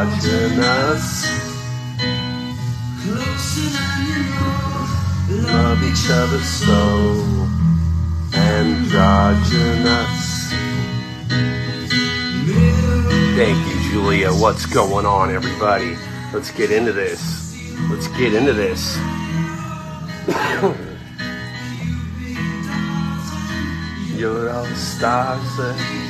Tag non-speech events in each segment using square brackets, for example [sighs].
Androgynous. Closer than you. Love each other so. Androgynous. Thank you, Julia. What's going on, everybody? Let's get into this. Let's get into this. [coughs] You're all stars. uh,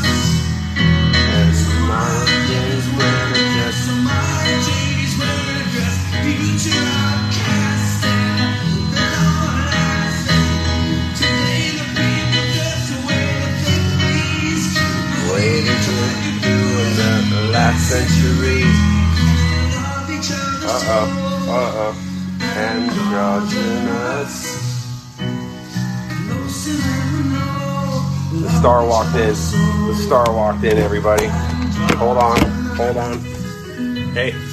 century. Uh oh, uh oh. Androgynous. The star walked in. The star walked in, everybody. Hold on, hold on. Hey.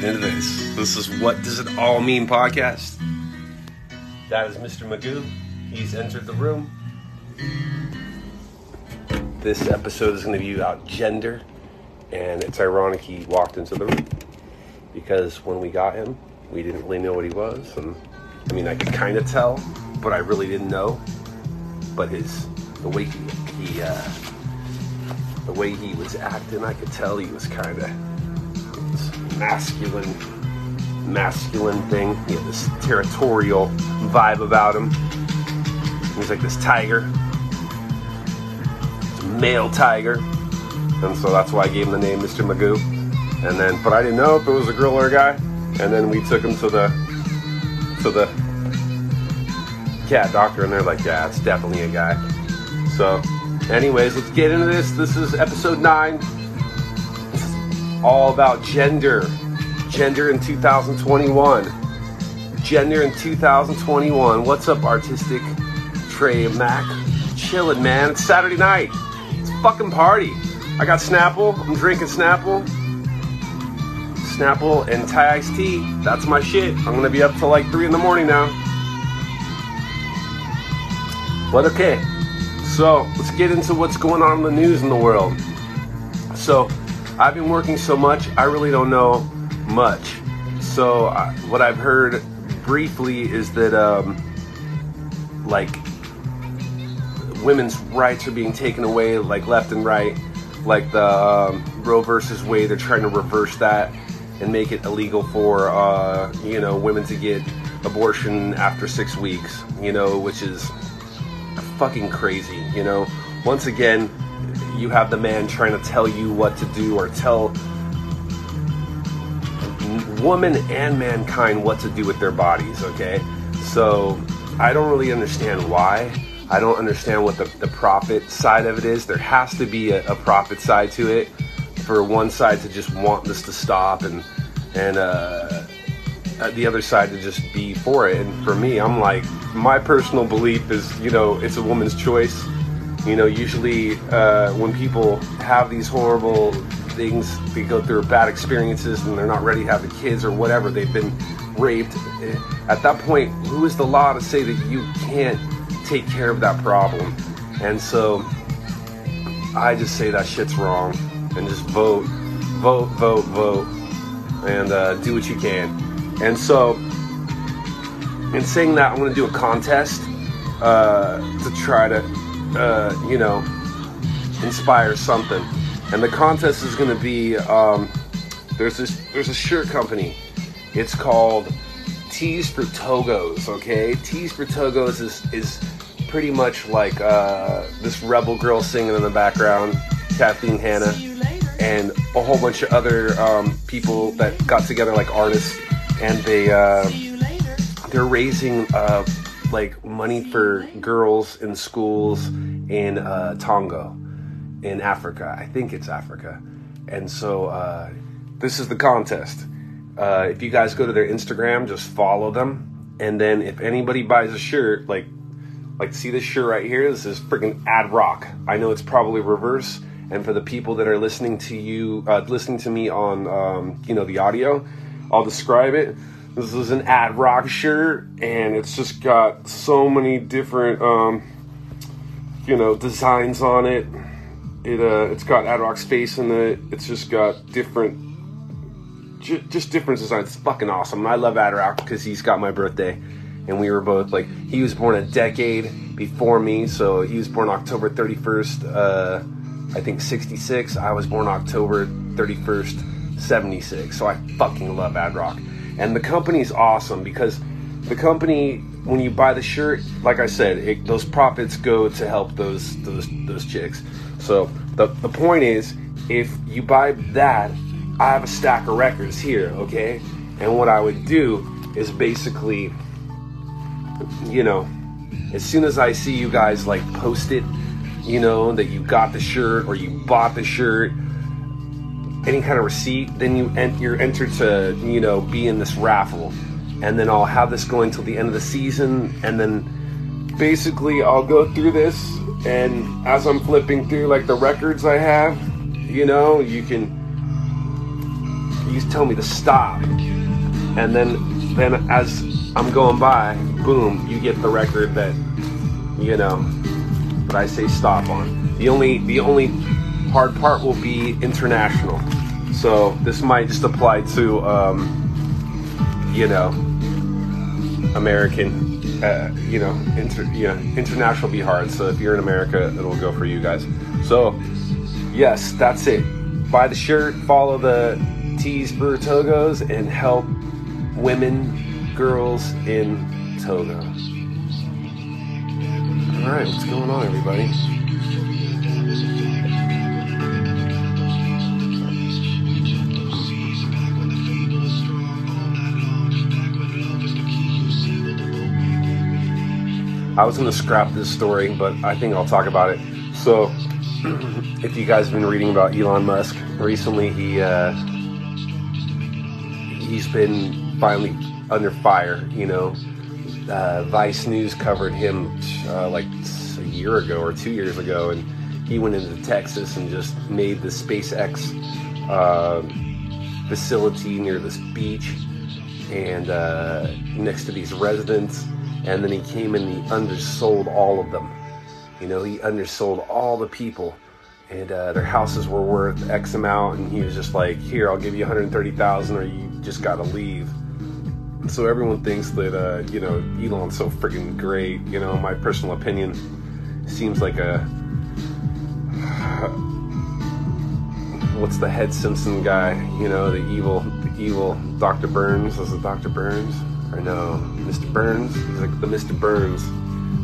Get into this. This is What Does It All Mean podcast. That is Mr. Magoo. He's entered the room. This episode is going to be about gender, and it's ironic he walked into the room because when we got him, we didn't really know what he was. And I mean, I could kind of tell, but I really didn't know. But his the way he, he uh, the way he was acting, I could tell he was kind of masculine, masculine thing. He had this territorial vibe about him. He was like this tiger, male tiger, and so that's why I gave him the name Mr. Magoo. And then, but I didn't know if it was a girl or a guy. And then we took him to the to the cat doctor, and they're like, "Yeah, it's definitely a guy." So, anyways, let's get into this. This is episode nine all about gender. Gender in 2021. Gender in 2021. What's up, artistic Trey Mac? Chilling, man. It's Saturday night. It's fucking party. I got Snapple. I'm drinking Snapple. Snapple and Thai iced tea. That's my shit. I'm gonna be up till like 3 in the morning now. But okay. So let's get into what's going on in the news in the world. So, I've been working so much, I really don't know much. So, uh, what I've heard briefly is that, um, like, women's rights are being taken away, like, left and right. Like the um, Roe versus Wade, they're trying to reverse that and make it illegal for, uh, you know, women to get abortion after six weeks, you know, which is fucking crazy, you know? Once again, you have the man trying to tell you what to do or tell woman and mankind what to do with their bodies, okay? So I don't really understand why. I don't understand what the, the profit side of it is. There has to be a, a profit side to it for one side to just want this to stop and and uh, uh, the other side to just be for it. And for me, I'm like, my personal belief is, you know, it's a woman's choice. You know, usually uh, when people have these horrible things, they go through bad experiences and they're not ready to have the kids or whatever, they've been raped. At that point, who is the law to say that you can't take care of that problem? And so I just say that shit's wrong and just vote, vote, vote, vote, and uh, do what you can. And so, in saying that, I'm going to do a contest uh, to try to, uh, you know, inspire something. And the contest is going to be um, there's this there's a shirt company. It's called Tees for Togos. Okay, Tees for Togos is is pretty much like uh, this rebel girl singing in the background, Kathleen Hanna, and a whole bunch of other um, people that got together like artists, and they uh, they're raising uh, like money for girls in schools in uh, Tongo, in Africa. I think it's Africa, and so uh, this is the contest. Uh, if you guys go to their Instagram, just follow them, and then if anybody buys a shirt, like like see this shirt right here, this is freaking Ad-Rock. I know it's probably reverse, and for the people that are listening to you, uh, listening to me on um, you know the audio, I'll describe it. This is an Ad-Rock shirt, and it's just got so many different, um, you know, designs on it. It uh, it's got Ad-Rock's face in it. It's just got different, ju- just different designs. It's fucking awesome. I love Ad-Rock because he's got my birthday, and we were both like he was born a decade before me, so he was born October thirty first. Uh, I think sixty six. I was born October thirty first, seventy six. So I fucking love ad rock and the company's awesome because the company when you buy the shirt like i said it, those profits go to help those those those chicks. So the, the point is if you buy that i have a stack of records here okay? And what i would do is basically you know as soon as i see you guys like post it you know that you got the shirt or you bought the shirt any kind of receipt, then you en- you're entered to you know be in this raffle, and then I'll have this going till the end of the season, and then basically I'll go through this, and as I'm flipping through like the records I have, you know, you can you tell me to stop, and then then as I'm going by, boom, you get the record that you know that I say stop on. The only the only hard part will be international. So this might just apply to, um, you know, American, uh, you know, inter, you know, international be hard. So if you're in America, it'll go for you guys. So yes, that's it. Buy the shirt, follow the Tees for Togos, and help women, girls in Togo. All right, what's going on, everybody? I was going to scrap this story, but I think I'll talk about it. So, [clears throat] if you guys have been reading about Elon Musk recently, he uh, he's been finally under fire. You know, uh, Vice News covered him uh, like a year ago or two years ago, and he went into Texas and just made the SpaceX uh, facility near this beach and uh, next to these residents. And then he came and he undersold all of them. You know, he undersold all the people, and uh, their houses were worth X amount. And he was just like, "Here, I'll give you 130,000, or you just got to leave." So everyone thinks that uh, you know Elon's so freaking great. You know, my personal opinion seems like a [sighs] what's the head Simpson guy? You know, the evil, the evil Dr. Burns. Was it Dr. Burns? Or no, Mr. Burns? He's like the Mr. Burns.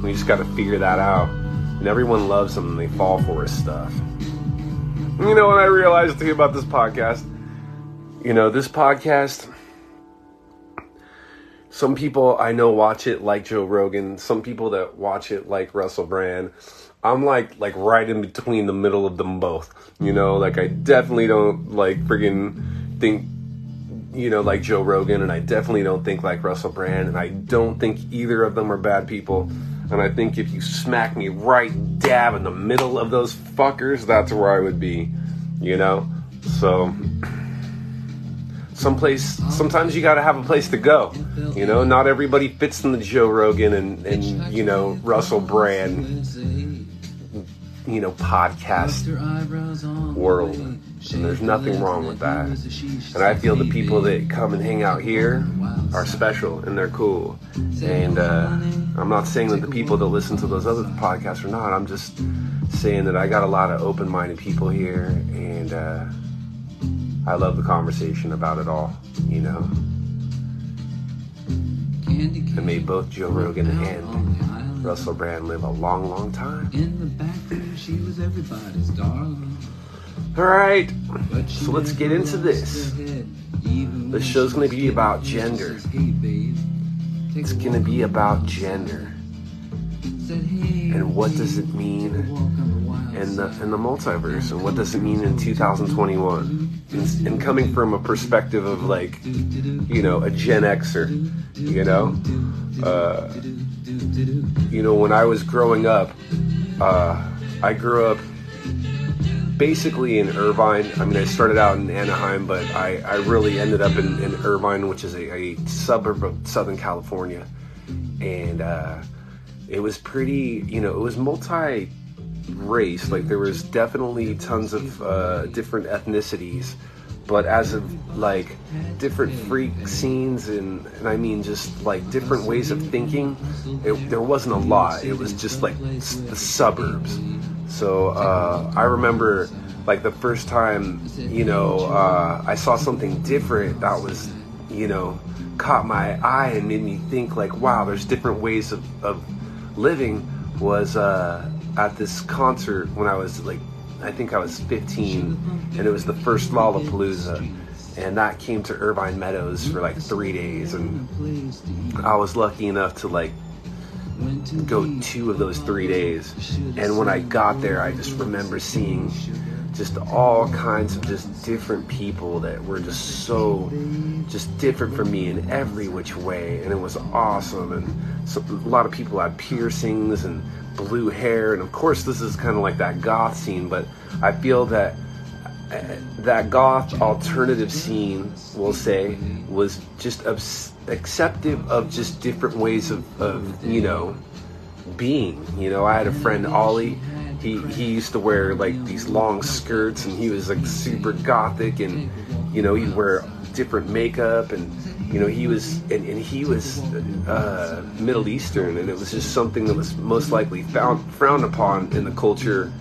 We just got to figure that out. And everyone loves him and they fall for his stuff. You know what I realized too about this podcast? You know, this podcast, some people I know watch it like Joe Rogan, some people that watch it like Russell Brand. I'm like like right in between the middle of them both. You know, like I definitely don't like friggin' think you know, like Joe Rogan, and I definitely don't think like Russell Brand, and I don't think either of them are bad people. And I think if you smack me right dab in the middle of those fuckers, that's where I would be, you know? So, [clears throat] someplace, sometimes you gotta have a place to go, you know? Not everybody fits in the Joe Rogan and, and you know, Russell Brand, you know, podcast world. And there's nothing wrong with that. And I feel the people that come and hang out here are special and they're cool. And uh, I'm not saying that the people that listen to those other podcasts are not. I'm just saying that I got a lot of open minded people here and uh, I love the conversation about it all, you know. And may both Joe Rogan and Russell Brand live a long, long time. In the back there, she was everybody's darling. All right. So let's get into this. The her head, even This when show's gonna be about gender. says, Hey, babe, take It's gonna be about gender side. Said, hey, and what does it mean take a walk on the wild in the in the multiverse and what does it mean in 2021 and, and coming from a perspective of like you know a Gen Xer you know uh, you know when I was growing up uh, I grew up basically in Irvine. I mean I started out in Anaheim but I, I really ended up in, in Irvine which is a, a suburb of Southern California. And uh, it was pretty you know it was multi race like there was definitely tons of uh, different ethnicities but as of like different freak scenes and, and i mean just like different ways of thinking it, there wasn't a lot. It was just like s- the suburbs. So uh, i remember like the first time you know uh, i saw something different that was you know caught my eye and made me think like wow there's different ways of, of living was uh, at this concert when I was like, I think I was 15, and it was the first Lollapalooza, and that came to Irvine Meadows for like three days, and I was lucky enough to like go two of those three days, and when I got there, I just remember seeing just all kinds of just different people that were just so just different from me in every which way and it was awesome. And so, a lot of people had piercings and blue hair and of course this is kind of like that goth scene but i feel that uh, that goth alternative scene we'll say was just obs- acceptive of just different ways of, of you know being. You know, I had a friend Ollie. He he used to wear like these long skirts, and he was like super gothic, and you know he'd wear different makeup, and you know he was and, and he was uh, Middle Eastern, and it was just something that was most likely found frowned upon in the culture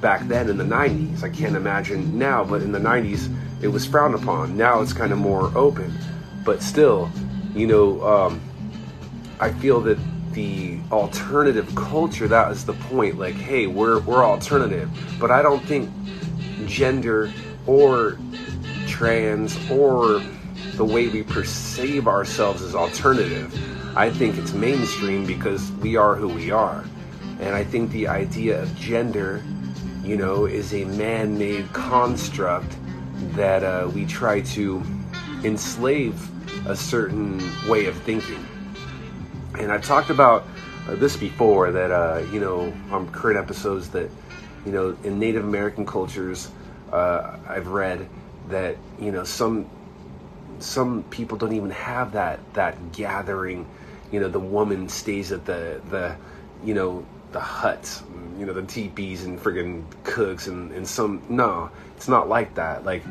back then in the 90s. I can't imagine now, but in the 90s it was frowned upon. Now it's kind of more open, but still, you know. Um, I feel that the alternative culture that is the point like hey we're we're alternative but I don't think gender or trans or the way we perceive ourselves as alternative I think it's mainstream because we are who we are. And I think the idea of gender you know is a man-made construct that uh, we try to enslave a certain way of thinking. And I've talked about uh, this before that uh, you know on current episodes that you know in Native American cultures uh, I've read that you know some some people don't even have that that gathering. You know the woman stays at the the you know the huts you know the teepees and friggin' cooks and, and some no it's not like that. Like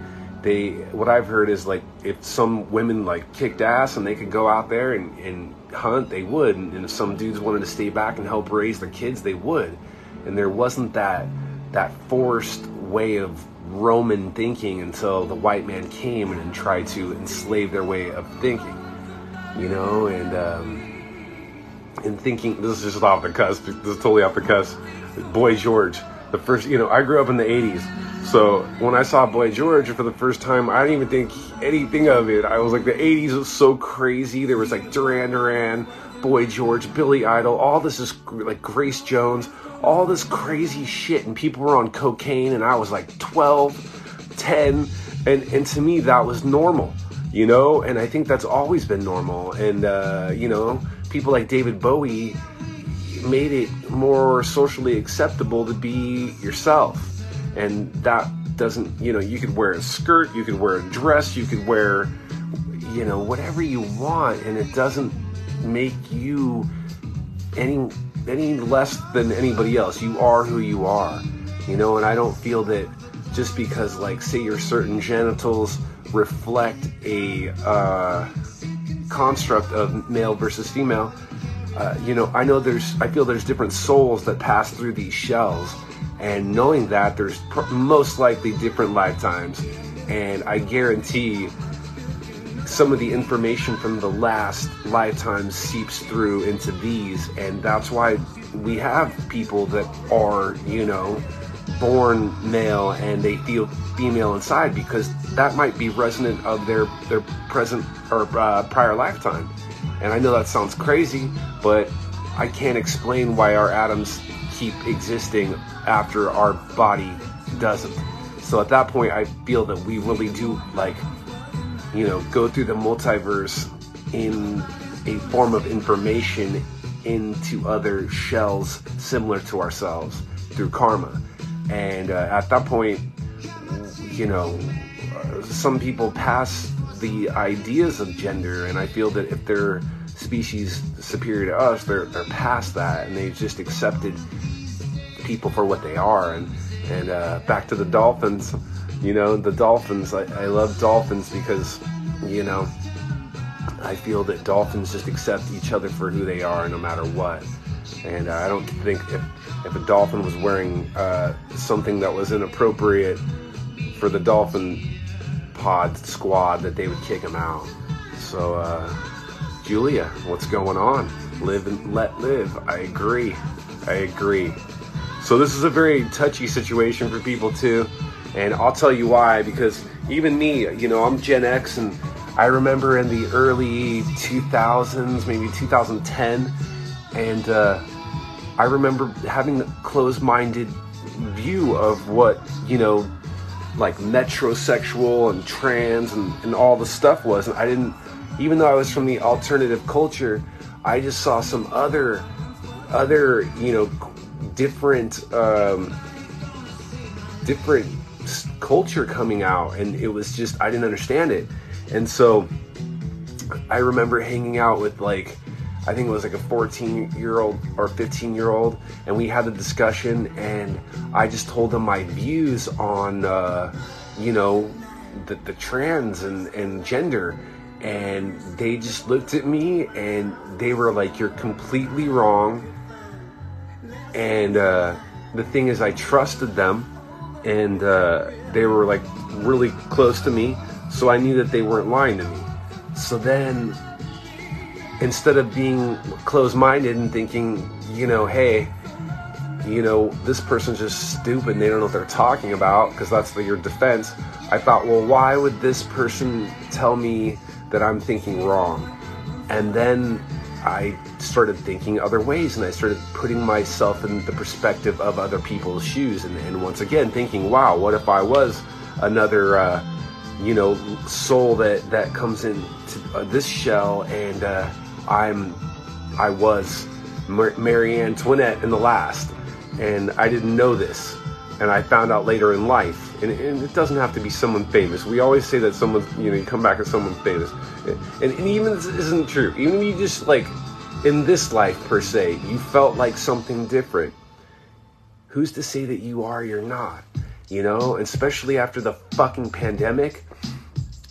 they what I've heard is like if some women like kicked ass and they could go out there and, and hunt they would. And, and if some dudes wanted to stay back and help raise their kids they would. And there wasn't that that forced way of Roman thinking until the white man came and tried to enslave their way of thinking you know? And um, and thinking this is just off the cusp. This is totally off the cusp. Boy george the first you know i grew up in the 80s so when i saw boy george for the first time i didn't even think anything of it. I was like the 80s was so crazy. There was like duran duran boy george billy idol. All this is like grace jones all this crazy shit and people were on cocaine and i was like 12 10 and and to me that was normal you know, and I think that's always been normal. And uh, you know, people like David Bowie made it more socially acceptable to be yourself, and that doesn't, you know, you could wear a skirt, you could wear a dress, you could wear, you know, whatever you want, and it doesn't make you any any less than anybody else. You are who you are, you know, and I don't feel that just because, like, say your certain genitals reflect a uh, construct of male versus female. Uh, you know, I know there's, I feel there's different souls that pass through these shells, and knowing that there's pr- most likely different lifetimes, and I guarantee some of the information from the last lifetime seeps through into these, and that's why we have people that are, you know, born male and they feel female inside because that might be resonant of their their present or uh, prior lifetime. And I know that sounds crazy, but I can't explain why our atoms keep existing after our body doesn't. So at that point, I feel that we really do like, you know, go through the multiverse in a form of information into other shells similar to ourselves through karma. And uh, at that point, you know, some people pass the ideas of gender, and I feel that if they're species superior to us, they're they're past that, and they've just accepted people for what they are. And and uh, back to the dolphins, you know, the dolphins. I, I love dolphins because, you know, I feel that dolphins just accept each other for who they are, no matter what. And uh, I don't think if if a dolphin was wearing uh, something that was inappropriate for the dolphin pod squad, that they would kick him out. So, uh, Julia, what's going on? Live and let live. I agree. I agree. So this is a very touchy situation for people too, and I'll tell you why. Because even me, you know, I'm Gen X, and I remember in the early 2000s, maybe 2010, and uh, I remember having a closed-minded view of what you know, like metrosexual and trans and, and all the stuff was, and I didn't. Even though I was from the alternative culture, I just saw some other, other you know, different, um, different culture coming out, and it was just I didn't understand it, and so I remember hanging out with like I think it was like a 14 year old or 15 year old, and we had a discussion, and I just told them my views on, uh, you know, the, the trans and, and gender, and they just looked at me and they were like, "You're completely wrong." And uh, the thing is, I trusted them, and uh, they were like really close to me, so I knew that they weren't lying to me. So then instead of being closed-minded and thinking, you know, hey, you know, this person's just stupid and they don't know what they're talking about because that's your defense. I thought, well, why would this person tell me that I'm thinking wrong? And then I started thinking other ways and I started putting myself in the perspective of other people's shoes. And, and once again, thinking, wow, what if I was another, uh, you know, soul that, that comes into uh, this shell and, uh, I'm, I was Mar- Marie Antoinette in the last, and I didn't know this, and I found out later in life. And, and it doesn't have to be someone famous. We always say that someone, you know, you come back as someone famous, and, and even this isn't true. Even you just like in this life per se, you felt like something different. Who's to say that you are? You're not. You know, especially after the fucking pandemic.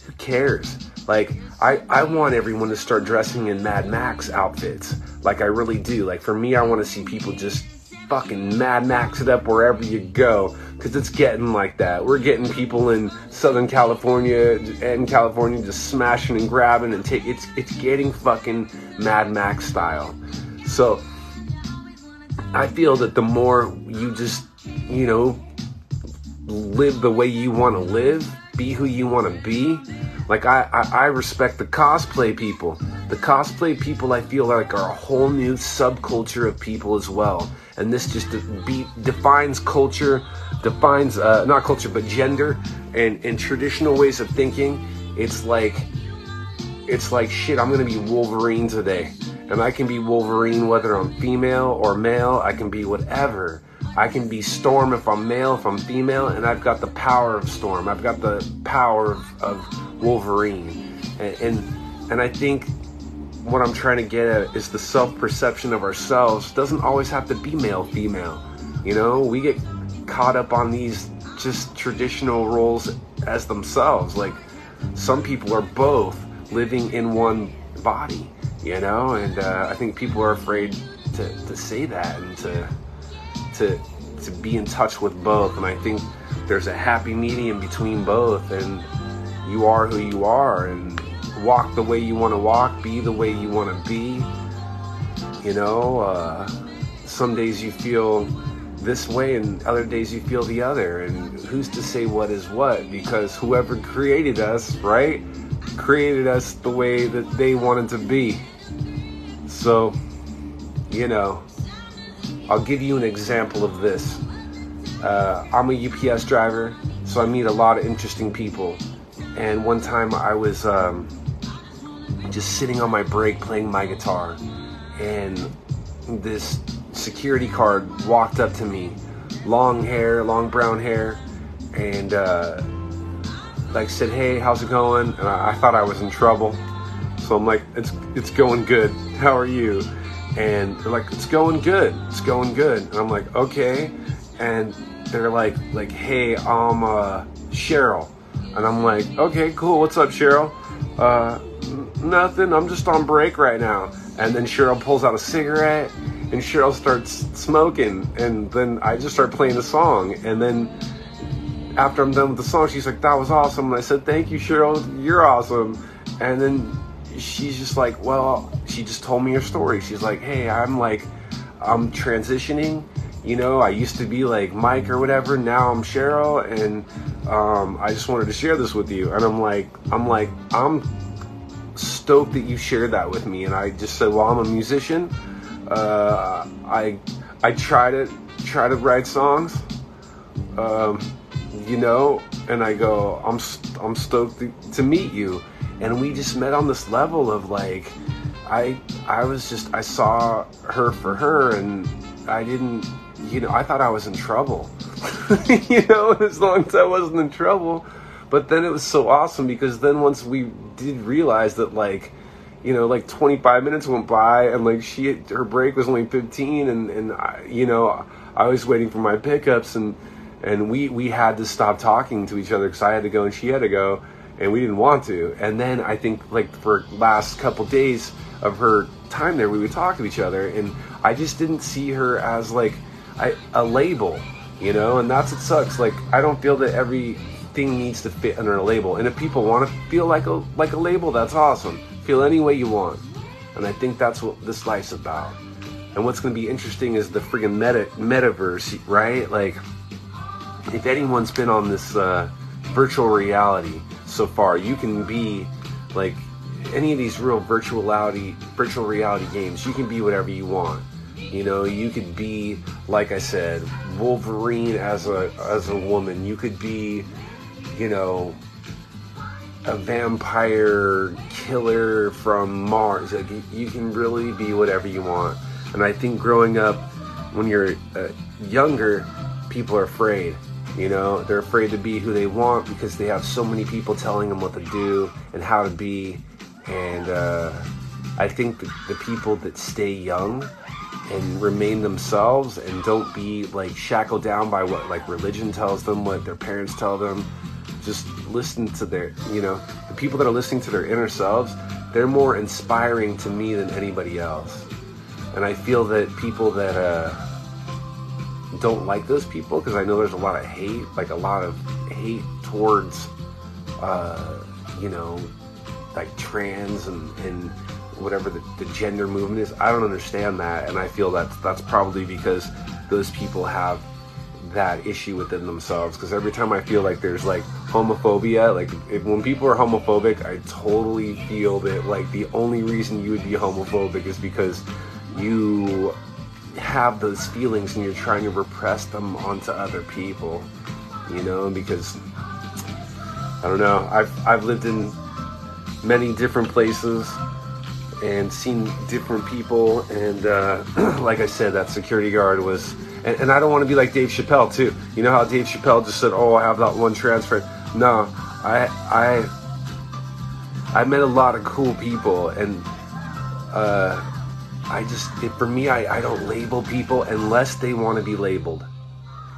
Who cares? Like, I, I want everyone to start dressing in Mad Max outfits. Like, I really do. Like, for me, I want to see people just fucking Mad Max it up wherever you go. Because it's getting like that. We're getting people in Southern California and California just smashing and grabbing and take it's it's getting fucking Mad Max style. So I feel that the more you just, you know, live the way you want to live, be who you want to be. Like I, I, I respect the cosplay people. The cosplay people I feel like are a whole new subculture of people as well. And this just be, defines culture, defines uh, not culture but gender and, and traditional ways of thinking. It's like it's like shit. I'm gonna be Wolverine today, and I can be Wolverine whether I'm female or male. I can be whatever. I can be Storm if I'm male, if I'm female, and I've got the power of Storm. I've got the power of, of Wolverine, and, and and I think what I'm trying to get at is the self perception of ourselves doesn't always have to be male female. You know, we get caught up on these just traditional roles as themselves. Like some people are both living in one body, you know, and uh, I think people are afraid to, to say that and to to to be in touch with both. And I think there's a happy medium between both, and you are who you are, and walk the way you want to walk, be the way you want to be. You know, uh, some days you feel this way, and other days you feel the other. And who's to say what is what? Because whoever created us, right, created us the way that they wanted to be. So, you know, I'll give you an example of this. Uh, I'm a UPS driver, so I meet a lot of interesting people. And one time I was um, just sitting on my break playing my guitar, and this security guard walked up to me, long hair, long brown hair, and uh, like said, "Hey, how's it going?" And I, I thought I was in trouble, so I'm like, "It's it's going good. How are you?" And they're like, "It's going good. It's going good." And I'm like, "Okay." And they're like, "Like, hey, I'm uh, Cheryl," and I'm like, "Okay, cool. What's up, Cheryl?" Uh, nothing. I'm just on break right now. And then Cheryl pulls out a cigarette and Cheryl starts smoking. And then I just start playing the song. And then after I'm done with the song, she's like, that was awesome. And I said, thank you, Cheryl. You're awesome. And then she's just like, well, she just told me her story. She's like, hey, I'm like, I'm transitioning. You know, I used to be like Mike or whatever. Now I'm Cheryl, and um, I just wanted to share this with you. And I'm like, I'm like, I'm stoked that you shared that with me. And I just said, well, I'm a musician. Uh, I I try to try to write songs, um, you know, and I go, I'm I'm stoked to, to meet you. And we just met on this level of like, I I was just I saw her for her, and I didn't, you know, I thought I was in trouble, [laughs] you know, as long as I wasn't in trouble. But then it was so awesome because then once we did realize that like you know like 25 minutes went by and like she her break was only 15 and and I, you know I was waiting for my pickups and and we we had to stop talking to each other because I had to go and she had to go and we didn't want to. And then I think like for last couple days of her time there we would talk to each other and I just didn't see her as like I, a label you know and that's what sucks. Like I don't feel that every thing needs to fit under a label. And if people want to feel like a like a label, that's awesome. Feel any way you want. And I think that's what this life's about. And what's going to be interesting is the friggin' meta metaverse, right? Like, if anyone's been on this uh, virtual reality so far, you can be like any of these real virtual reality virtual reality games. You can be whatever you want. You know, you could be, like I said, Wolverine as a as a woman. You could be you know, a vampire killer from Mars. Like you, can really be whatever you want. And I think growing up, when you're uh, younger, people are afraid. You know, they're afraid to be who they want because they have so many people telling them what to do and how to be. And uh, I think the, the people that stay young and remain themselves and don't be like shackled down by what like religion tells them, what their parents tell them, just listen to their, you know, the people that are listening to their inner selves, they're more inspiring to me than anybody else. And I feel that people that uh, don't like those people, because I know there's a lot of hate, like a lot of hate towards, uh, you know, like trans and, and whatever the, the gender movement is. I don't understand that, and I feel that that's probably because those people have that issue within themselves because every time I feel like there's like homophobia, like if, when people are homophobic, I totally feel that like the only reason you would be homophobic is because you have those feelings and you're trying to repress them onto other people, you know, because I don't know, I've I've lived in many different places and seen different people. And uh, [clears throat] like I said, that security guard was. And, and I don't want to be like Dave Chappelle too. You know how Dave Chappelle just said, "Oh, I have that one transfer." No, I I I met a lot of cool people, and uh, I just it, for me, I, I don't label people unless they want to be labeled.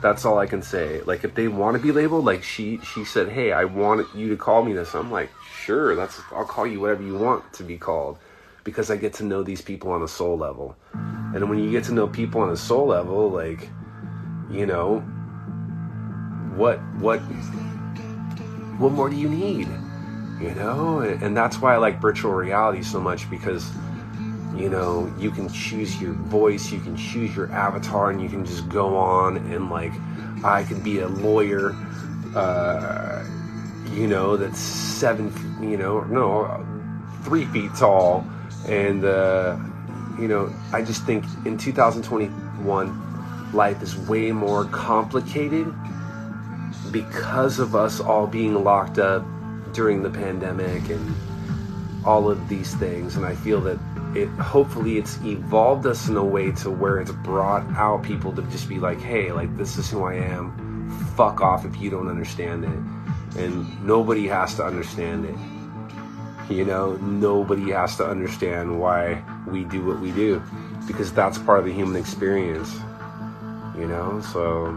That's all I can say. Like if they want to be labeled, like she she said, "Hey, I want you to call me this." I'm like, "Sure, that's I'll call you whatever you want to be called." Because I get to know these people on a soul level. And when you get to know people on a soul level, like, you know, what what what more do you need? You know? And that's why I like virtual reality so much because you know you can choose your voice you can choose your avatar and you can just go on and like i can be a lawyer uh, you know that's seven you know no three feet tall and uh, you know i just think in 2021 life is way more complicated because of us all being locked up during the pandemic and all of these things. And i feel that it hopefully it's evolved us in a way to where it's brought out people to just be like hey like this is who i am. Fuck off if you don't understand it. And nobody has to understand it you know nobody has to understand why we do what we do because that's part of the human experience you know so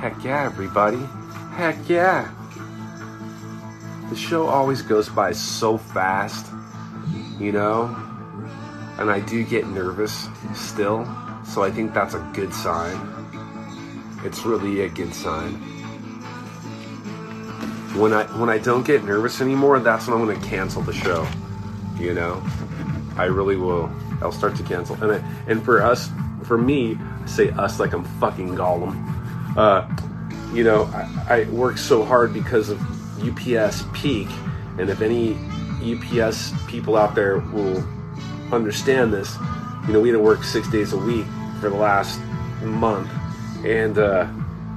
heck yeah everybody heck yeah the show always goes by so fast you know? And I do get nervous still, so I think that's a good sign. It's really a good sign. When I when I don't get nervous anymore, that's when I'm going to cancel the show. You know? I really will. I'll start to cancel. And I, and for us, for me, I say us like I'm fucking Gollum. Uh, you know, I, I work so hard because of UPS peak, and if any UPS people out there will understand this. You know, we had to work six days a week for the last month, and uh,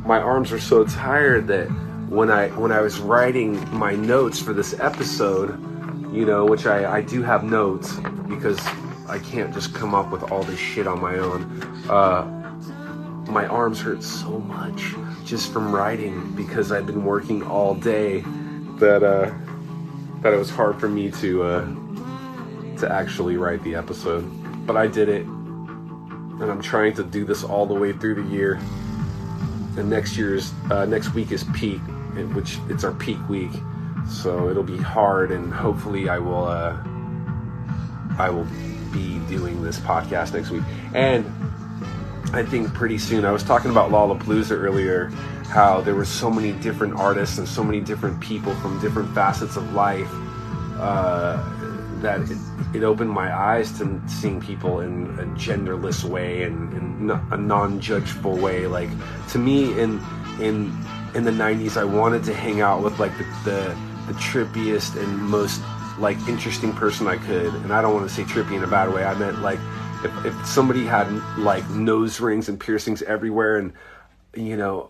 my arms are so tired that when I when I was writing my notes for this episode, you know, which I, I do have notes because I can't just come up with all this shit on my own. Uh, my arms hurt so much just from writing because I've been working all day that uh, that it was hard for me to uh, to actually write the episode, but I did it, and I'm trying to do this all the way through the year. And next year's uh, next week is peak, which it's our peak week, so it'll be hard, and hopefully I will uh, I will be doing this podcast next week, and I think pretty soon. I was talking about Lollapalooza earlier how there were so many different artists and so many different people from different facets of life uh, that it, it, opened my eyes to seeing people in a genderless way and in a non-judgeful way. Like to me, in in in the '90s, I wanted to hang out with like the the, the trippiest and most like interesting person I could, and I don't want to say trippy in a bad way. I meant like if, if somebody had like nose rings and piercings everywhere and you know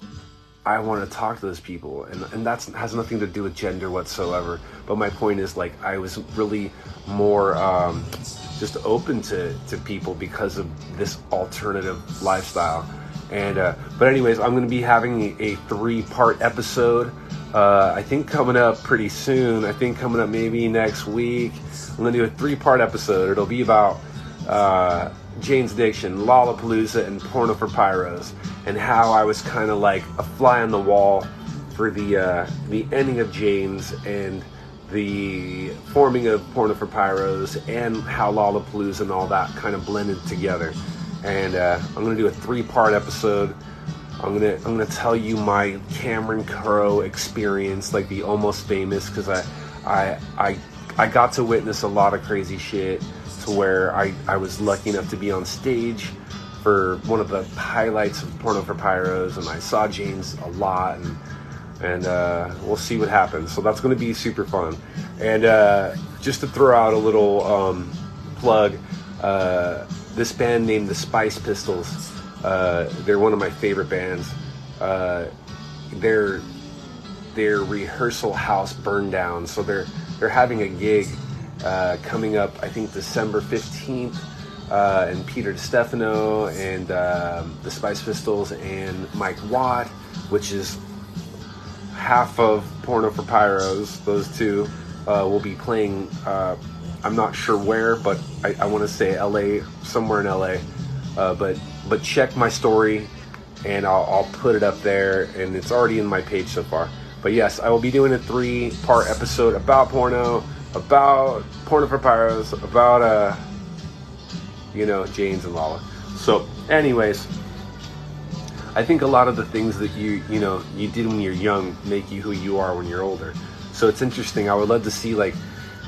I want to talk to those people, and and that has nothing to do with gender whatsoever. But my point is, like, I was really more um, just open to to people because of this alternative lifestyle. And uh, but anyways, I'm going to be having a, a three part episode. Uh, I think coming up pretty soon. I think coming up maybe next week. I'm going to do a three part episode. It'll be about uh, Jane's Addiction, Lollapalooza, and Porno for Pyros, and how I was kind of like a fly on the wall for the uh, the ending of Jane's and the forming of Porno for Pyros, and how Lollapalooza and all that kind of blended together. And uh, I'm gonna do a three-part episode. I'm gonna I'm gonna tell you my Cameron Crowe experience, like the almost famous, because I I I I got to witness a lot of crazy shit to where I, I was lucky enough to be on stage for one of the highlights of Porno for Pyros, and I saw James a lot, and and uh, we'll see what happens. So that's going to be super fun. And uh, just to throw out a little um, plug, uh, this band named the Spice Pistols. Uh, they're one of my favorite bands. Uh, their their rehearsal house burned down, so they're they're having a gig uh, coming up. I think December fifteenth. Uh, and Peter Stefano and um, the Spice Pistols and Mike Watt, which is half of Porno for Pyros. Those two uh, will be playing. I'm not sure where, but I, I want to say LA, somewhere in LA. Uh, but but check my story, and I'll, I'll put it up there, and it's already in my page so far. But yes, I will be doing a three-part episode about porno, about Porno for Pyros, about uh, you know, Janes and Lala. So, anyways, I think a lot of the things that you you know you did when you're young make you who you are when you're older. So it's interesting. I would love to see like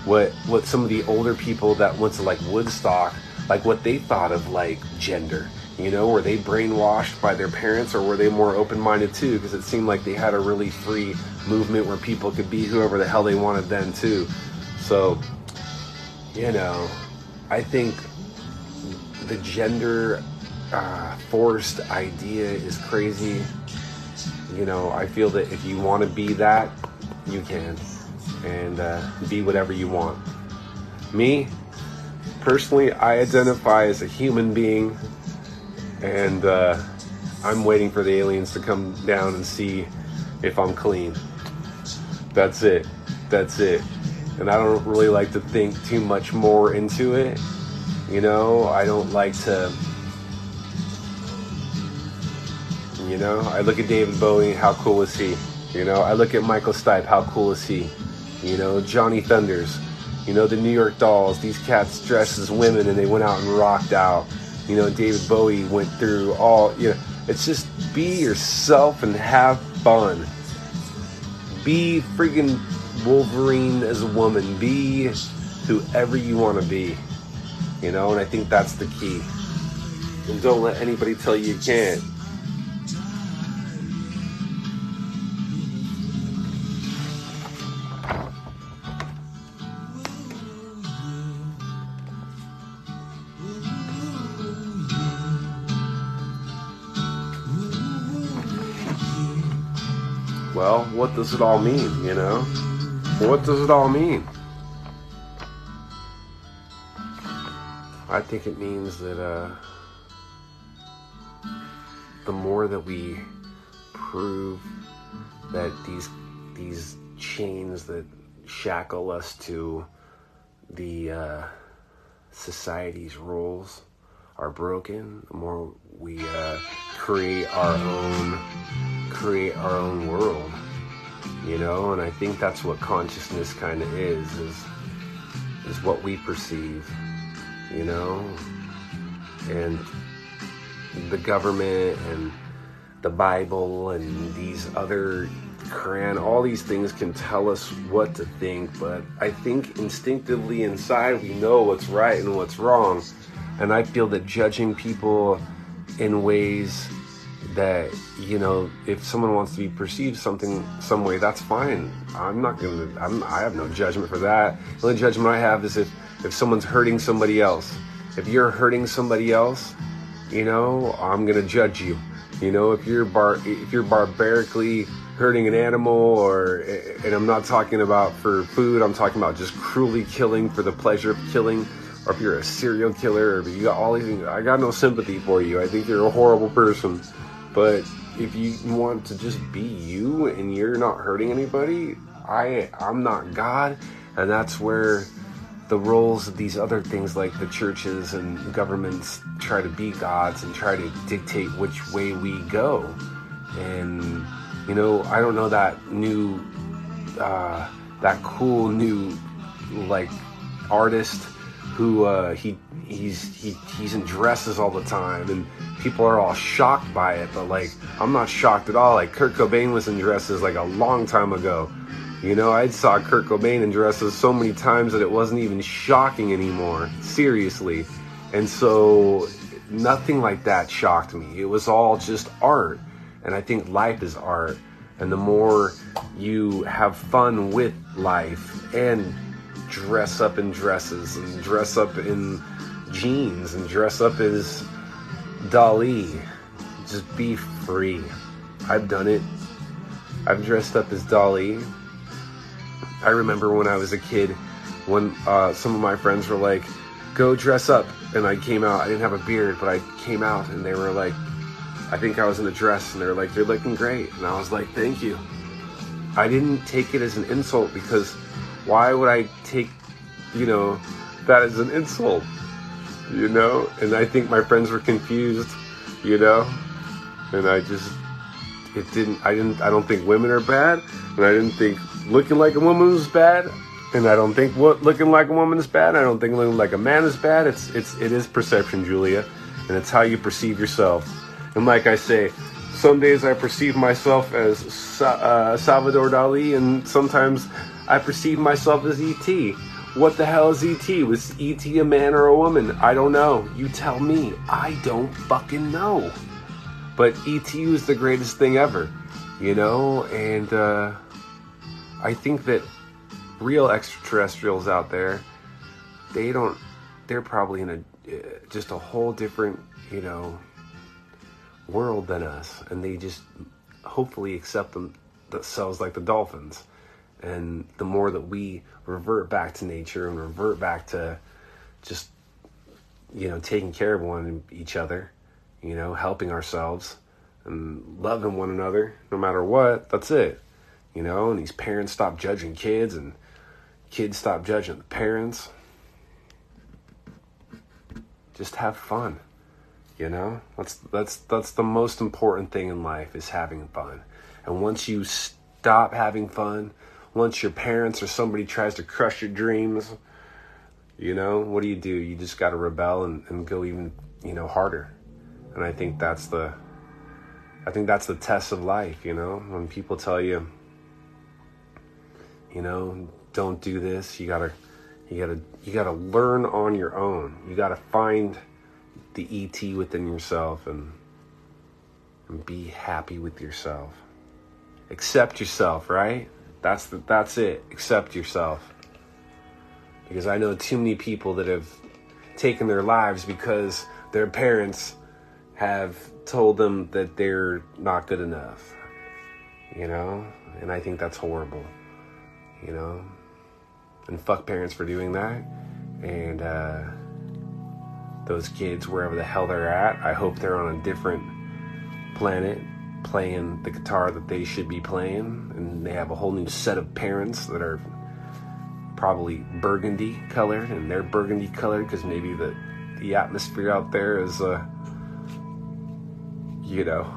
what what some of the older people that went to like Woodstock, like what they thought of like gender. You know, were they brainwashed by their parents or were they more open-minded too? Because it seemed like they had a really free movement where people could be whoever the hell they wanted then too. So, you know, I think the gender uh, forced idea is crazy. You know, I feel that if you want to be that, you can, and uh, be whatever you want. Me, personally, I identify as a human being, and uh, I'm waiting for the aliens to come down and see if I'm clean. That's it. That's it. And I don't really like to think too much more into it. You know, I don't like to you know, I look at David Bowie, how cool is he? You know, I look at Michael Stipe, how cool is he? You know, Johnny Thunders, you know, the New York Dolls, these cats dressed as women and they went out and rocked out. You know, David Bowie went through all, you know, it's just be yourself and have fun. Be freaking Wolverine as a woman. Be whoever you want to be. You know, and I think that's the key. And don't let anybody tell you you can't. What does it all mean, you know? What does it all mean? I think it means that uh, the more that we prove that these these chains that shackle us to the uh, society's rules are broken, the more we uh, create our own create our own world. You know, and I think that's what consciousness kind of is is is what we perceive you know, and the government and the Bible and these other Quran, all these things can tell us what to think, but I think instinctively inside we know what's right and what's wrong. And I feel that judging people in ways that you know if someone wants to be perceived something some way that's fine. I'm not gonna I'm, i have no judgment for that. The only judgment i have is if if someone's hurting somebody else. If you're hurting somebody else you know i'm gonna judge you. You know if you're bar if you're barbarically hurting an animal or and i'm not talking about for food i'm talking about just cruelly killing for the pleasure of killing or if you're a serial killer or if you got all these things i got no sympathy for you. I think you're a horrible person but if you want to just be you and you're not hurting anybody, I I'm not God, and that's where the roles of these other things like the churches and governments try to be gods and try to dictate which way we go. And you know, I don't know that new uh, that cool new like artist who uh, he he's he, he's in dresses all the time and people are all shocked by it but like i'm not shocked at all. Like kurt cobain was in dresses like a long time ago. You know i saw kurt cobain in dresses so many times that it wasn't even shocking anymore seriously. And so nothing like that shocked me. It was all just art and i think life is art. And the more you have fun with life and dress up in dresses and dress up in jeans and dress up as Dali. Just be free. I've done it. I've dressed up as Dali I remember when I was a kid, when uh, some of my friends were like, "Go dress up," and I came out. I didn't have a beard, but I came out, and they were like, I think I was in a dress, and they were like, "You're looking great," and I was like, "Thank you." I didn't take it as an insult because why would I take, you know, that as an insult? You know, and I think my friends were confused, you know, and I just it didn't I didn't I don't think women are bad, and I didn't think looking like a woman was bad, and I don't think what looking like a woman is bad. I don't think looking like a man is bad. It's it's it is perception, Julia, and it's how you perceive yourself. And like I say, some days I perceive myself as Sa- uh, Salvador Dali, and sometimes I perceive myself as E.T. What the hell is E.T.? Was E.T. a man or a woman? I don't know. You tell me. I don't fucking know. But E.T. was the greatest thing ever, you know? And uh, I think that real extraterrestrials out there, they don't, they're probably in a, uh, just a whole different, you know, world than us, and they just hopefully accept them, themselves like the dolphins. And the more that we revert back to nature and revert back to just, you know, taking care of one each other, you know, helping ourselves and loving one another, no matter what, that's it. You know, and these parents stop judging kids and kids stop judging the parents. Just have fun. You know, that's that's that's the most important thing in life is having fun. And once you stop having fun, once your parents or somebody tries to crush your dreams, you know, what do you do? You just got to rebel and, and go even, you know, harder. And I think that's the, I think that's the test of life. You know, when people tell you, you know, don't do this, you gotta, you gotta, you gotta learn on your own. You gotta find the ET within yourself and, and be happy with yourself. Accept yourself, right? That's the, that's it. Accept yourself. Because I know too many people that have taken their lives because their parents have told them that they're not good enough. You know? And I think that's horrible. You know? And fuck parents for doing that. And uh those kids wherever the hell they're at. I hope they're on a different planet playing the guitar that they should be playing and they have a whole new set of parents that are probably burgundy colored and they're burgundy colored because maybe the the atmosphere out there is uh you know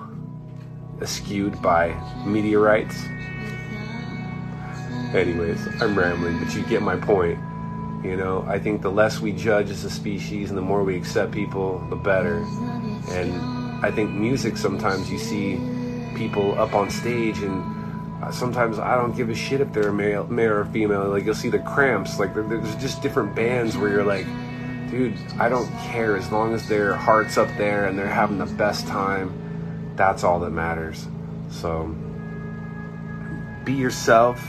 skewed by meteorites anyways i'm rambling but you get my point you know, I think the less we judge as a species and the more we accept people, the better. And I think music sometimes you see people up on stage and uh, sometimes I don't give a shit if they're male, male or female. Like you'll see the Cramps, like there's just different bands where you're like, dude, I don't care as long as their heart's up there and they're having the best time. That's all that matters. So be yourself,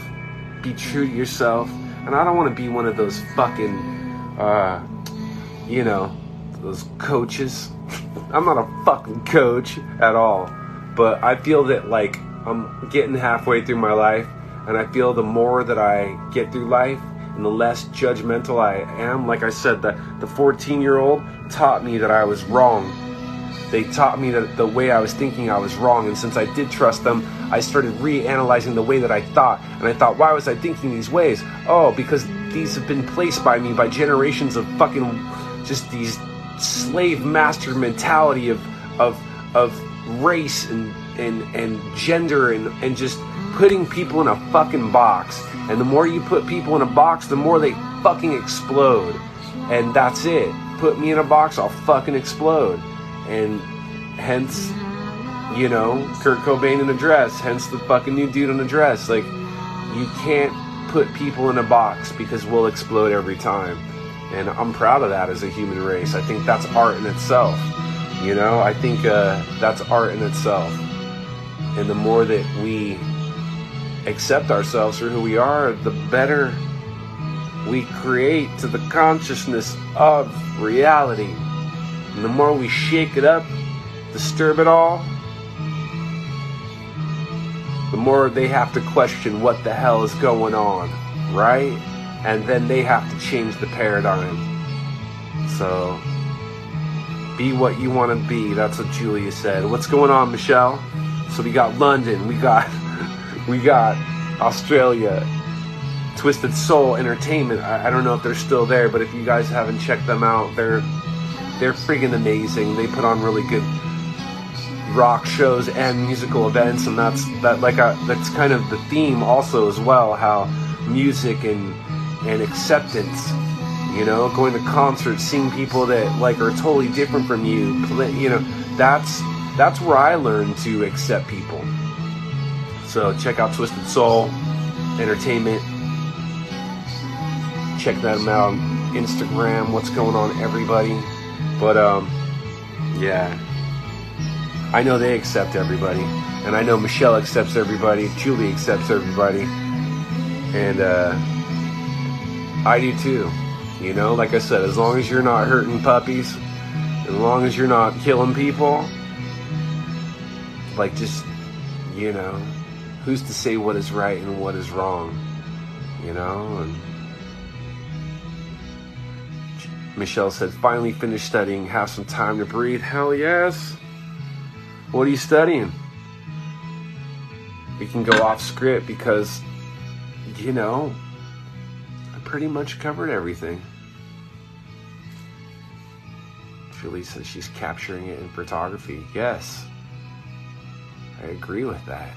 be true to yourself and I don't want to be one of those fucking, uh, you know, those coaches. [laughs] I'm not a fucking coach at all. But I feel that, like, I'm getting halfway through my life, and I feel the more that I get through life, and the less judgmental I am. Like I said, the, the 14 year old taught me that I was wrong they taught me that the way I was thinking I was wrong. And since I did trust them, I started reanalyzing the way that I thought. And I thought, why was I thinking these ways? Oh, because these have been placed by me by generations of fucking just these slave master mentality of of of race and and and gender and and just putting people in a fucking box. And the more you put people in a box, the more they fucking explode. And that's it. Put me in a box, I'll fucking explode and hence, you know, Kurt Cobain in a dress, hence the fucking new dude in a dress. Like, you can't put people in a box because we'll explode every time. And I'm proud of that as a human race. I think that's art in itself. You know, I think uh, that's art in itself. And the more that we accept ourselves for who we are, the better we create to the consciousness of reality. And the more we shake it up, disturb it all, the more they have to question what the hell is going on, right? And then they have to change the paradigm. So be what you want to be. That's what Julia said. What's going on, Michelle? So we got London, we got [laughs] we got Australia, Twisted Soul Entertainment. I, I don't know if they're still there, but if you guys haven't checked them out, they're they're freaking amazing. They put on really good rock shows and musical events, and that's that like a, that's kind of the theme also as well. How music and and acceptance, you know, going to concerts, seeing people that like are totally different from you, you know, that's that's where I learned to accept people. So check out Twisted Soul Entertainment. Check them out on Instagram. What's going on, everybody? But um, yeah. I know they accept everybody, and I know Michelle accepts everybody. Julie accepts everybody, and uh, I do too. You know, like I said, as long as you're not hurting puppies, as long as you're not killing people, like just, you know, who's to say what is right and what is wrong? You know, and Michelle said, finally finished studying, have some time to breathe. Hell yes. What are you studying? We can go off script because, you know, pretty much covered everything. Julie says she's capturing it in photography. Yes, I agree with that.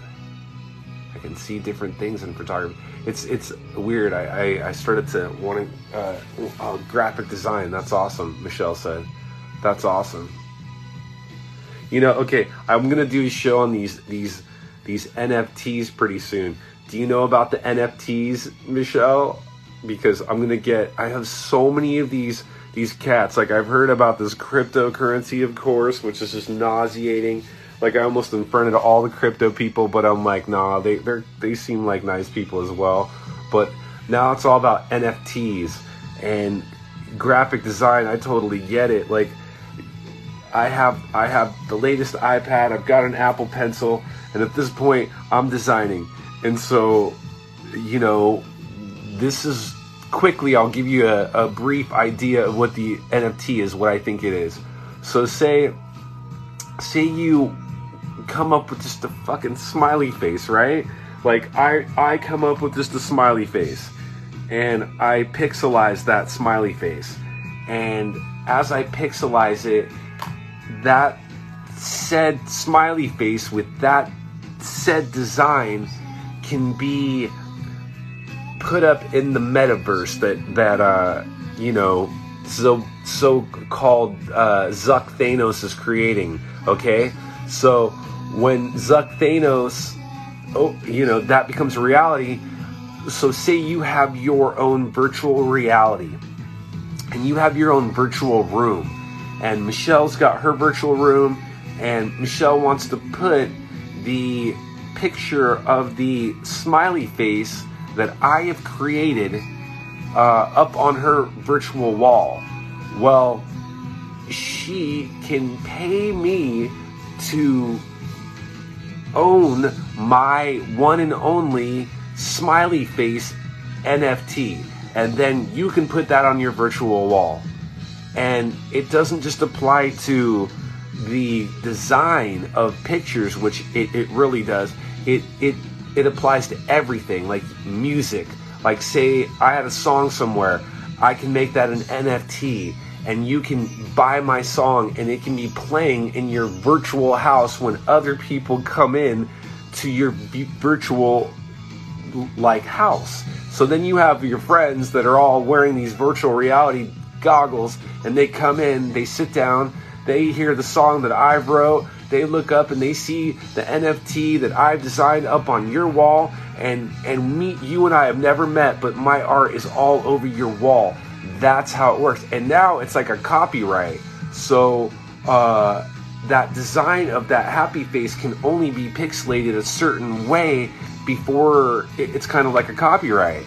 I can see different things in photography. It's it's weird. I, I, I started to want to uh, uh, graphic design. That's awesome. Michelle said, "That's awesome." You know, okay, I'm gonna do a show on these these these NFTs pretty soon. Do you know about the NFTs, Michelle? Because I'm gonna get. I have so many of these these cats. Like I've heard about this cryptocurrency, of course, which is just nauseating. Like I almost confronted all the crypto people, but I'm like, nah, they they they seem like nice people as well. But now it's all about NFTs and graphic design. I totally get it. Like I have I have the latest iPad. I've got an Apple Pencil, and at this point, I'm designing. And so, you know, this is quickly. I'll give you a, a brief idea of what the NFT is, what I think it is. So say, say you come up with just a fucking smiley face, right? Like I I come up with just a smiley face, and I pixelize that smiley face, and as I pixelize it that said smiley face with that said design can be put up in the metaverse that that uh you know so so called uh, Zuck Thanos is creating. Okay, so when Zuck Thanos, oh, you know that becomes a reality. So say you have your own virtual reality, and you have your own virtual room and Michelle's got her virtual room, and Michelle wants to put the picture of the smiley face that I have created uh, up on her virtual wall. Well, she can pay me to own my one and only smiley face NFT. And then you can put that on your virtual wall and it doesn't just apply to the design of pictures which it, it really does it it it applies to everything like music. Like say i had a song somewhere i can make that an nft and you can buy my song and it can be playing in your virtual house when other people come in to your virtual like house. So then you have your friends that are all wearing these virtual reality goggles and they come in, they sit down, they hear the song that I wrote, they look up and they see the NFT that I've designed up on your wall and and meet you and I have never met, but my art is all over your wall. That's how it works. And now it's like a copyright. So uh, that design of that happy face can only be pixelated a certain way before it's kind of like a copyright.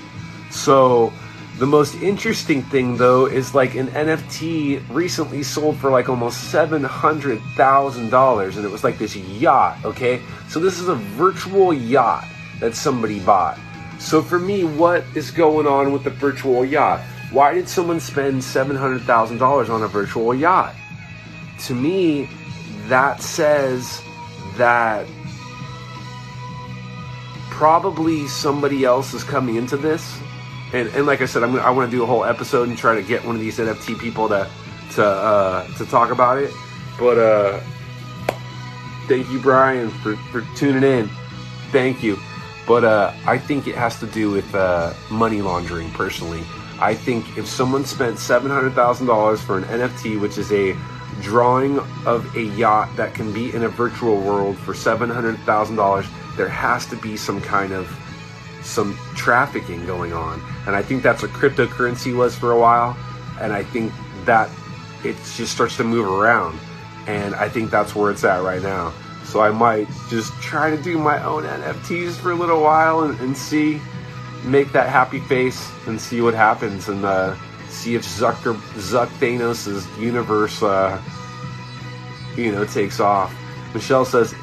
So the most interesting thing, though, is like an NFT recently sold for like almost $700,000, and it was like this yacht, okay? So this is a virtual yacht that somebody bought. So for me, what is going on with the virtual yacht? Why did someone spend $700,000 on a virtual yacht? To me, that says that probably somebody else is coming into this. And, and like I said, I'm, I want to do a whole episode and try to get one of these NFT people to to uh, to talk about it. But uh, thank you, Brian, for, for tuning in. Thank you. But uh, I think it has to do with uh, money laundering, personally. I think if someone spent $700,000 for an NFT, which is a drawing of a yacht that can be in a virtual world for $700,000, there has to be some kind of some trafficking going on. And I think that's what cryptocurrency was for a while. And I think that it just starts to move around. And I think that's where it's at right now. So I might just try to do my own NFTs for a little while and, and see, make that happy face and see what happens and uh, see if Zucker, Zuck Thanos' universe, uh, you know, takes off. Michelle says,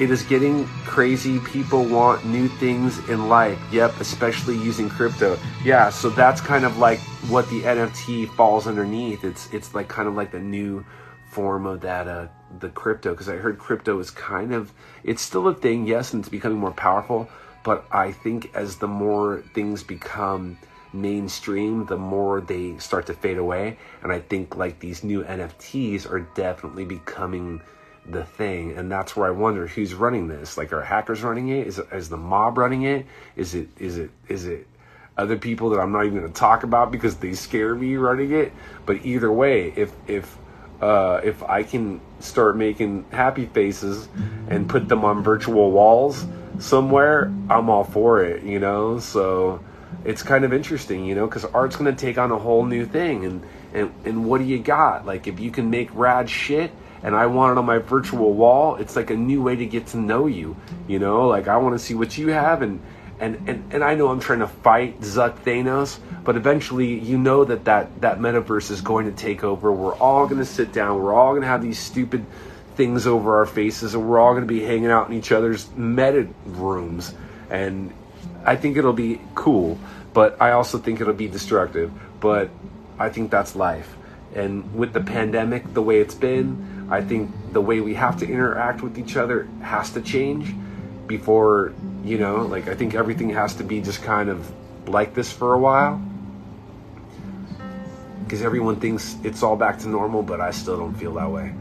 it is getting crazy. People want new things in life. Yep, especially using crypto. Yeah, so that's kind of like what the NFT falls underneath. It's it's like kind of like the new form of that uh the crypto because I heard crypto is kind of it's still a thing, yes, and it's becoming more powerful, but I think as the more things become mainstream, the more they start to fade away. And I think like these new NFTs are definitely becoming the thing and that's where i wonder who's running this like are hackers running it? Is, is the mob running it? Is it is it is it other people that i'm not even going to talk about because they scare me running it? But either way if if uh, if i can start making happy faces and put them on virtual walls somewhere i'm all for it you know? So it's kind of interesting you know because art's going to take on a whole new thing and and and what do you got? Like if you can make rad shit and I want it on my virtual wall, it's like a new way to get to know you. You know, like I want to see what you have and and, and, and I know I'm trying to fight Zuck Thanos, but eventually you know that, that that metaverse is going to take over. We're all going to sit down. We're all going to have these stupid things over our faces, and we're all going to be hanging out in each other's meta rooms. And I think it'll be cool, but I also think it'll be destructive. But I think that's life. And with the pandemic, the way it's been, I think the way we have to interact with each other has to change before, you know, like I think everything has to be just kind of like this for a while. Because everyone thinks it's all back to normal, but I still don't feel that way.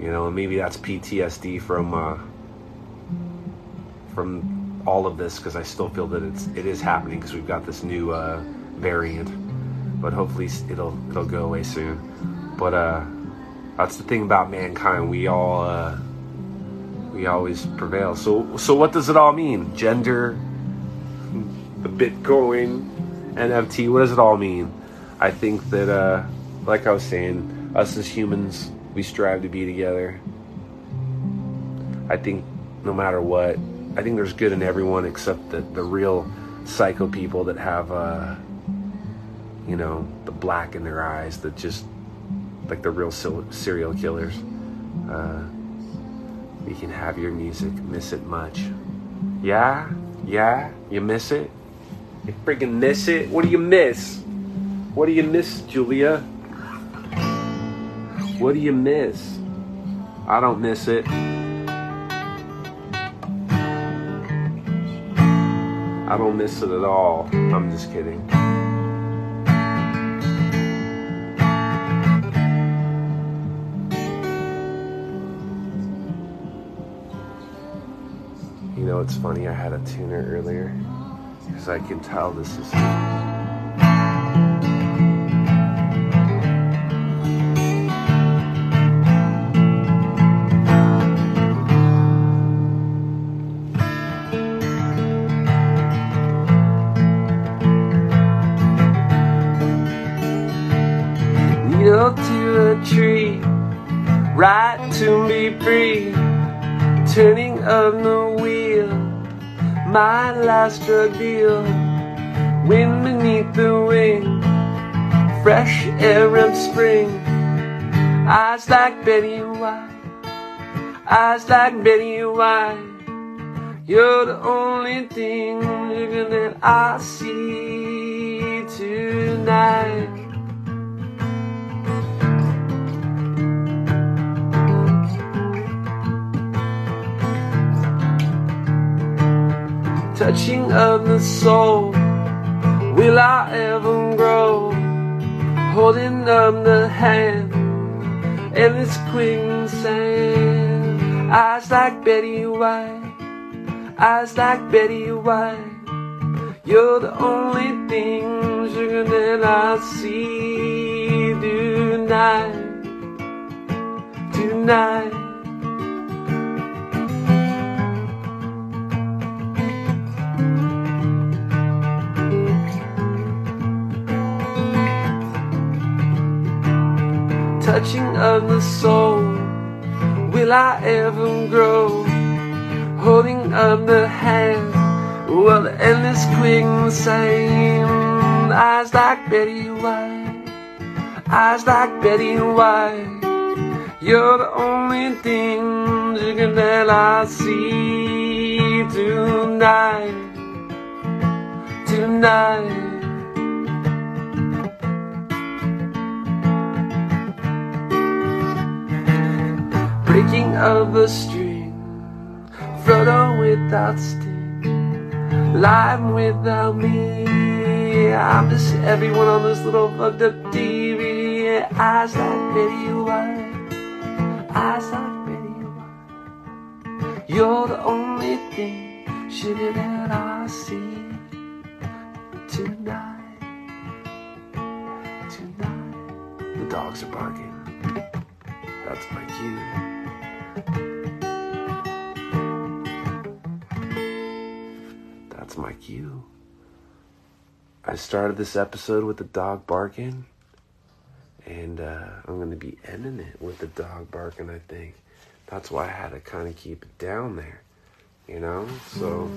You know, maybe that's PTSD from uh, from all of this because I still feel that it's it is happening because we've got this new uh, variant, but hopefully it'll it'll go away soon. But uh, that's the thing about mankind. We all uh, we always prevail. So so what does it all mean? Gender, the Bitcoin, NFT. What does it all mean? I think that, uh, like I was saying, us as humans, we strive to be together. I think no matter what, I think there's good in everyone except the the real psycho people that have, uh, you know, the black in their eyes that just like the real serial killers. Uh, you can have your music, miss it much. Yeah? Yeah? You miss it? You freaking miss it? What do you miss? What do you miss, Julia? What do you miss? I don't miss it. I don't miss it at all. I'm just kidding. It's funny? I had a tuner earlier because I can tell this is. Kneel to a tree, right to be free, turning of the my last drug deal. Wind beneath the wing, fresh air of spring. Eyes like Betty White, eyes like Betty White. You're the only thing that I see tonight. Touching of the soul, will I ever grow? Holding up the hand, and it's quicksand. Eyes like Betty White, eyes like Betty White. You're the only thing, sugar, that I see tonight, tonight. Touching of the soul. Will I ever grow? Holding up the hand, well, the endless quicksand. Eyes like Betty White, eyes like Betty White. You're the only thing that I see tonight, tonight. Breaking of a string, Frodo without sting, lime without me. I'm just everyone on this little fucked up TV. Eyes like Betty White, eyes like Betty White. You're the only thing, sugar, that I see tonight, tonight. The dogs are barking. That's my cue. That's my cue. I started this episode with the dog barking, and uh, I'm going to be ending it with the dog barking, I think. That's why I had to kind of keep it down there, you know? So,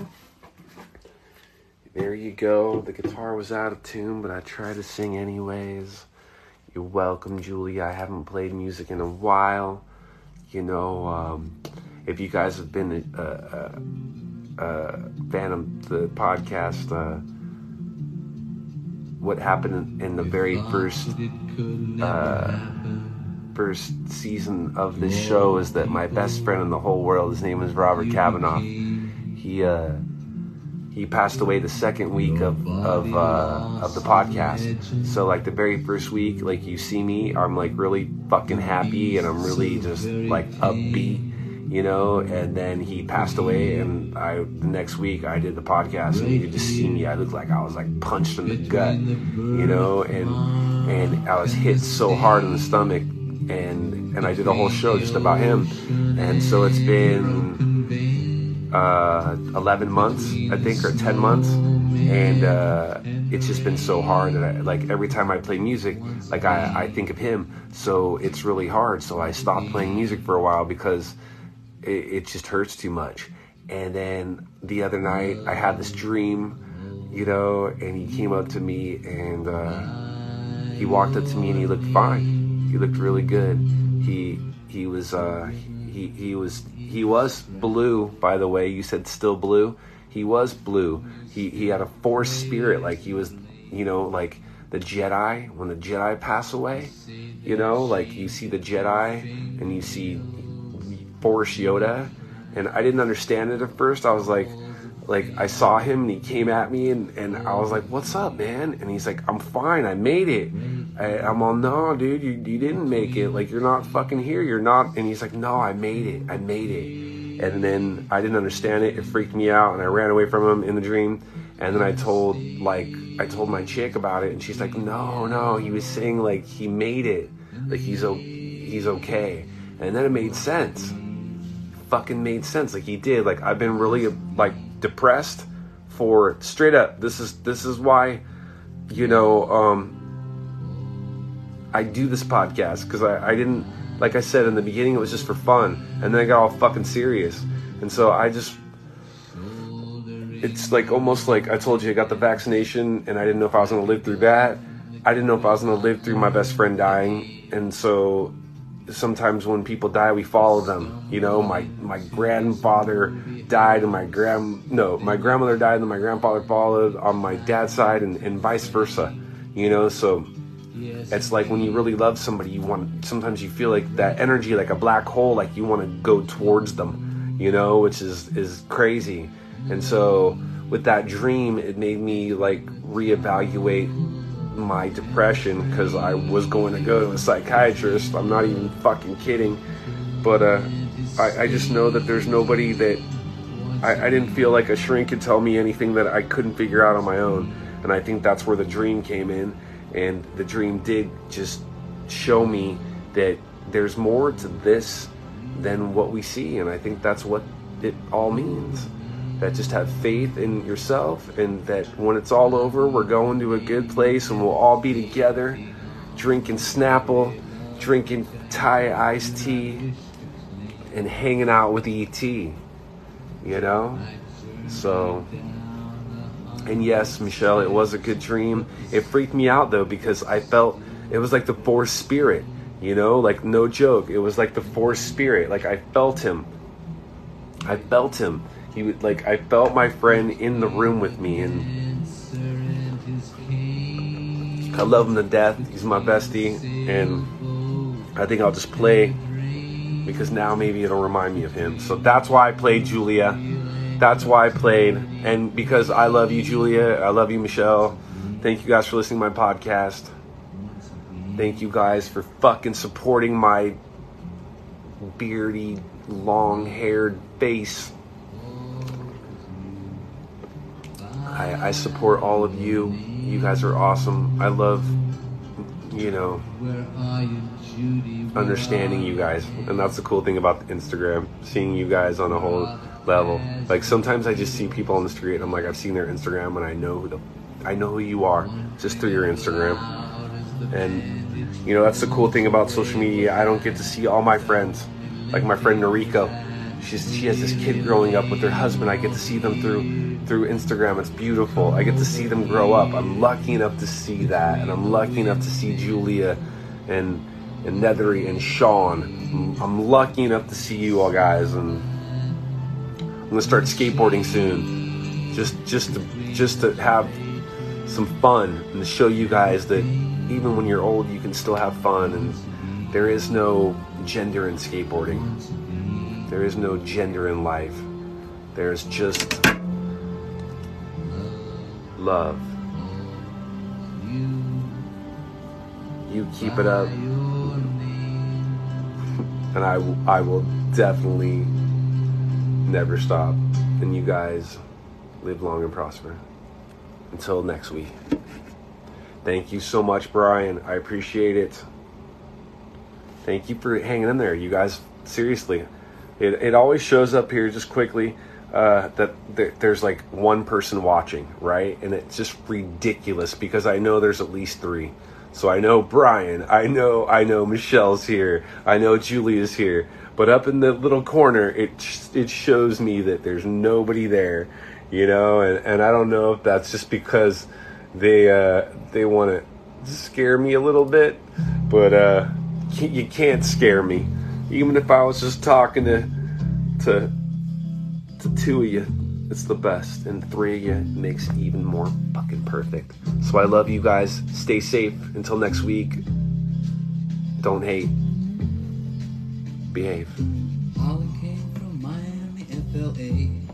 there you go. The guitar was out of tune, but I tried to sing anyways. You're welcome, Julie. I haven't played music in a while. You know, um, if you guys have been a, a, a fan of the podcast, uh, what happened in the very first uh, first season of this show is that my best friend in the whole world, his name is Robert Kavanaugh. He uh, he passed away the second week of of uh, of the podcast. So like the very first week, like you see me, I'm like really fucking happy and I'm really just like upbeat, you know. And then he passed away, and I the next week I did the podcast, and you could just see me. I looked like I was like punched in the gut, you know, and and I was hit so hard in the stomach, and and I did a whole show just about him, and so it's been uh, 11 months, I think, or 10 months. And uh, it's just been so hard. And I, like every time I play music, like I, I think of him. So it's really hard. So I stopped playing music for a while because it, it just hurts too much. And then the other night, I had this dream, you know, and he came up to me and uh, he walked up to me and he looked fine. He looked really good. He he was uh, he was he was blue. By the way, you said still blue. He was blue. He he had a force spirit, like he was, you know, like the Jedi when the Jedi pass away. You know, like you see the Jedi and you see Force Yoda, and I didn't understand it at first. I was like, like I saw him and he came at me and, and I was like, "What's up, man?" And he's like, "I'm fine. I made it." I, I'm all, "No, dude, you you didn't make it. Like you're not fucking here. You're not." And he's like, "No, I made it. I made it." And then I didn't understand it. It freaked me out, and I ran away from him in the dream. And then I told like I told my chick about it, and she's like, "No, no." He was saying like he made it. Like he's o- he's okay. And then it made sense fucking made sense like he did like i've been really like depressed for straight up this is this is why you know um i do this podcast because I, I didn't like i said in the beginning it was just for fun and then i got all fucking serious and so i just it's like almost like i told you i got the vaccination and i didn't know if i was going to live through that i didn't know if i was going to live through my best friend dying and so sometimes when people die, we follow them. You know, my my grandfather died, and my grand no, my grandmother died, and my grandfather followed on my dad's side, and, and vice versa. You know, so it's like when you really love somebody, you want. Sometimes you feel like that energy, like a black hole, like you want to go towards them. You know, which is is crazy. And so with that dream, it made me like reevaluate my depression because I was going to go to a psychiatrist. I'm not even fucking kidding. But uh, I, I just know that there's nobody that I, I didn't feel like a shrink could tell me anything that I couldn't figure out on my own. And I think that's where the dream came in. And the dream did just show me that there's more to this than what we see. And I think that's what it all means that just have faith in yourself and that when it's all over, we're going to a good place and we'll all be together drinking Snapple, drinking Thai iced tea, and hanging out with ET. You know? So, and yes, Michelle, it was a good dream. It freaked me out though because I felt it was like the force spirit, you know? Like, no joke. It was like the force spirit. Like, I felt him. I felt him he would like I felt my friend in the room with me and I love him to death. He's my bestie and I think I'll just play because now maybe it'll remind me of him. So that's why I played Julia. That's why I played and because I love you Julia, I love you Michelle. Thank you guys for listening to my podcast. Thank you guys for fucking supporting my beardy, long haired face. I, I support all of you. You guys are awesome. I love, you know, understanding you guys. And that's the cool thing about Instagram, seeing you guys on a whole level. Like sometimes I just see people on the street and I'm like, I've seen their Instagram and I know who the, I know who you are just through your Instagram. And, you know, that's the cool thing about social media. I don't get to see all my friends. Like my friend Noriko she's she has this kid growing up with her husband. I get to see them through through Instagram. It's beautiful. I get to see them grow up. I'm lucky enough to see that, and I'm lucky enough to see Julia and and Nethery and Sean. I'm lucky enough to see you all guys, and I'm gonna start skateboarding soon. Just just to just to have some fun and to show you guys that even when you're old, you can still have fun, and there is no gender in skateboarding. There is no gender in life. There's just love. You keep it up, [laughs] and I, I will definitely never stop. And you guys live long and prosper. Until next week. Thank you so much, Brian. I appreciate it. Thank you for hanging in there, you guys. Seriously, it, it always shows up here just quickly uh, that th- there's like one person watching, right? And it's just ridiculous because I know there's at least three. So I know Brian, I know I know Michelle's here, I know Julia's here, but up in the little corner, it it shows me that there's nobody there, you know, and, and I don't know if that's just because they uh, they want to scare me a little bit, but uh, you can't scare me even if I was just talking to to to two of you, it's the best, and three of you makes it even more fucking perfect. So I love you guys. Stay safe until next week. Don't hate. Behave. Holly came from Miami, FLA.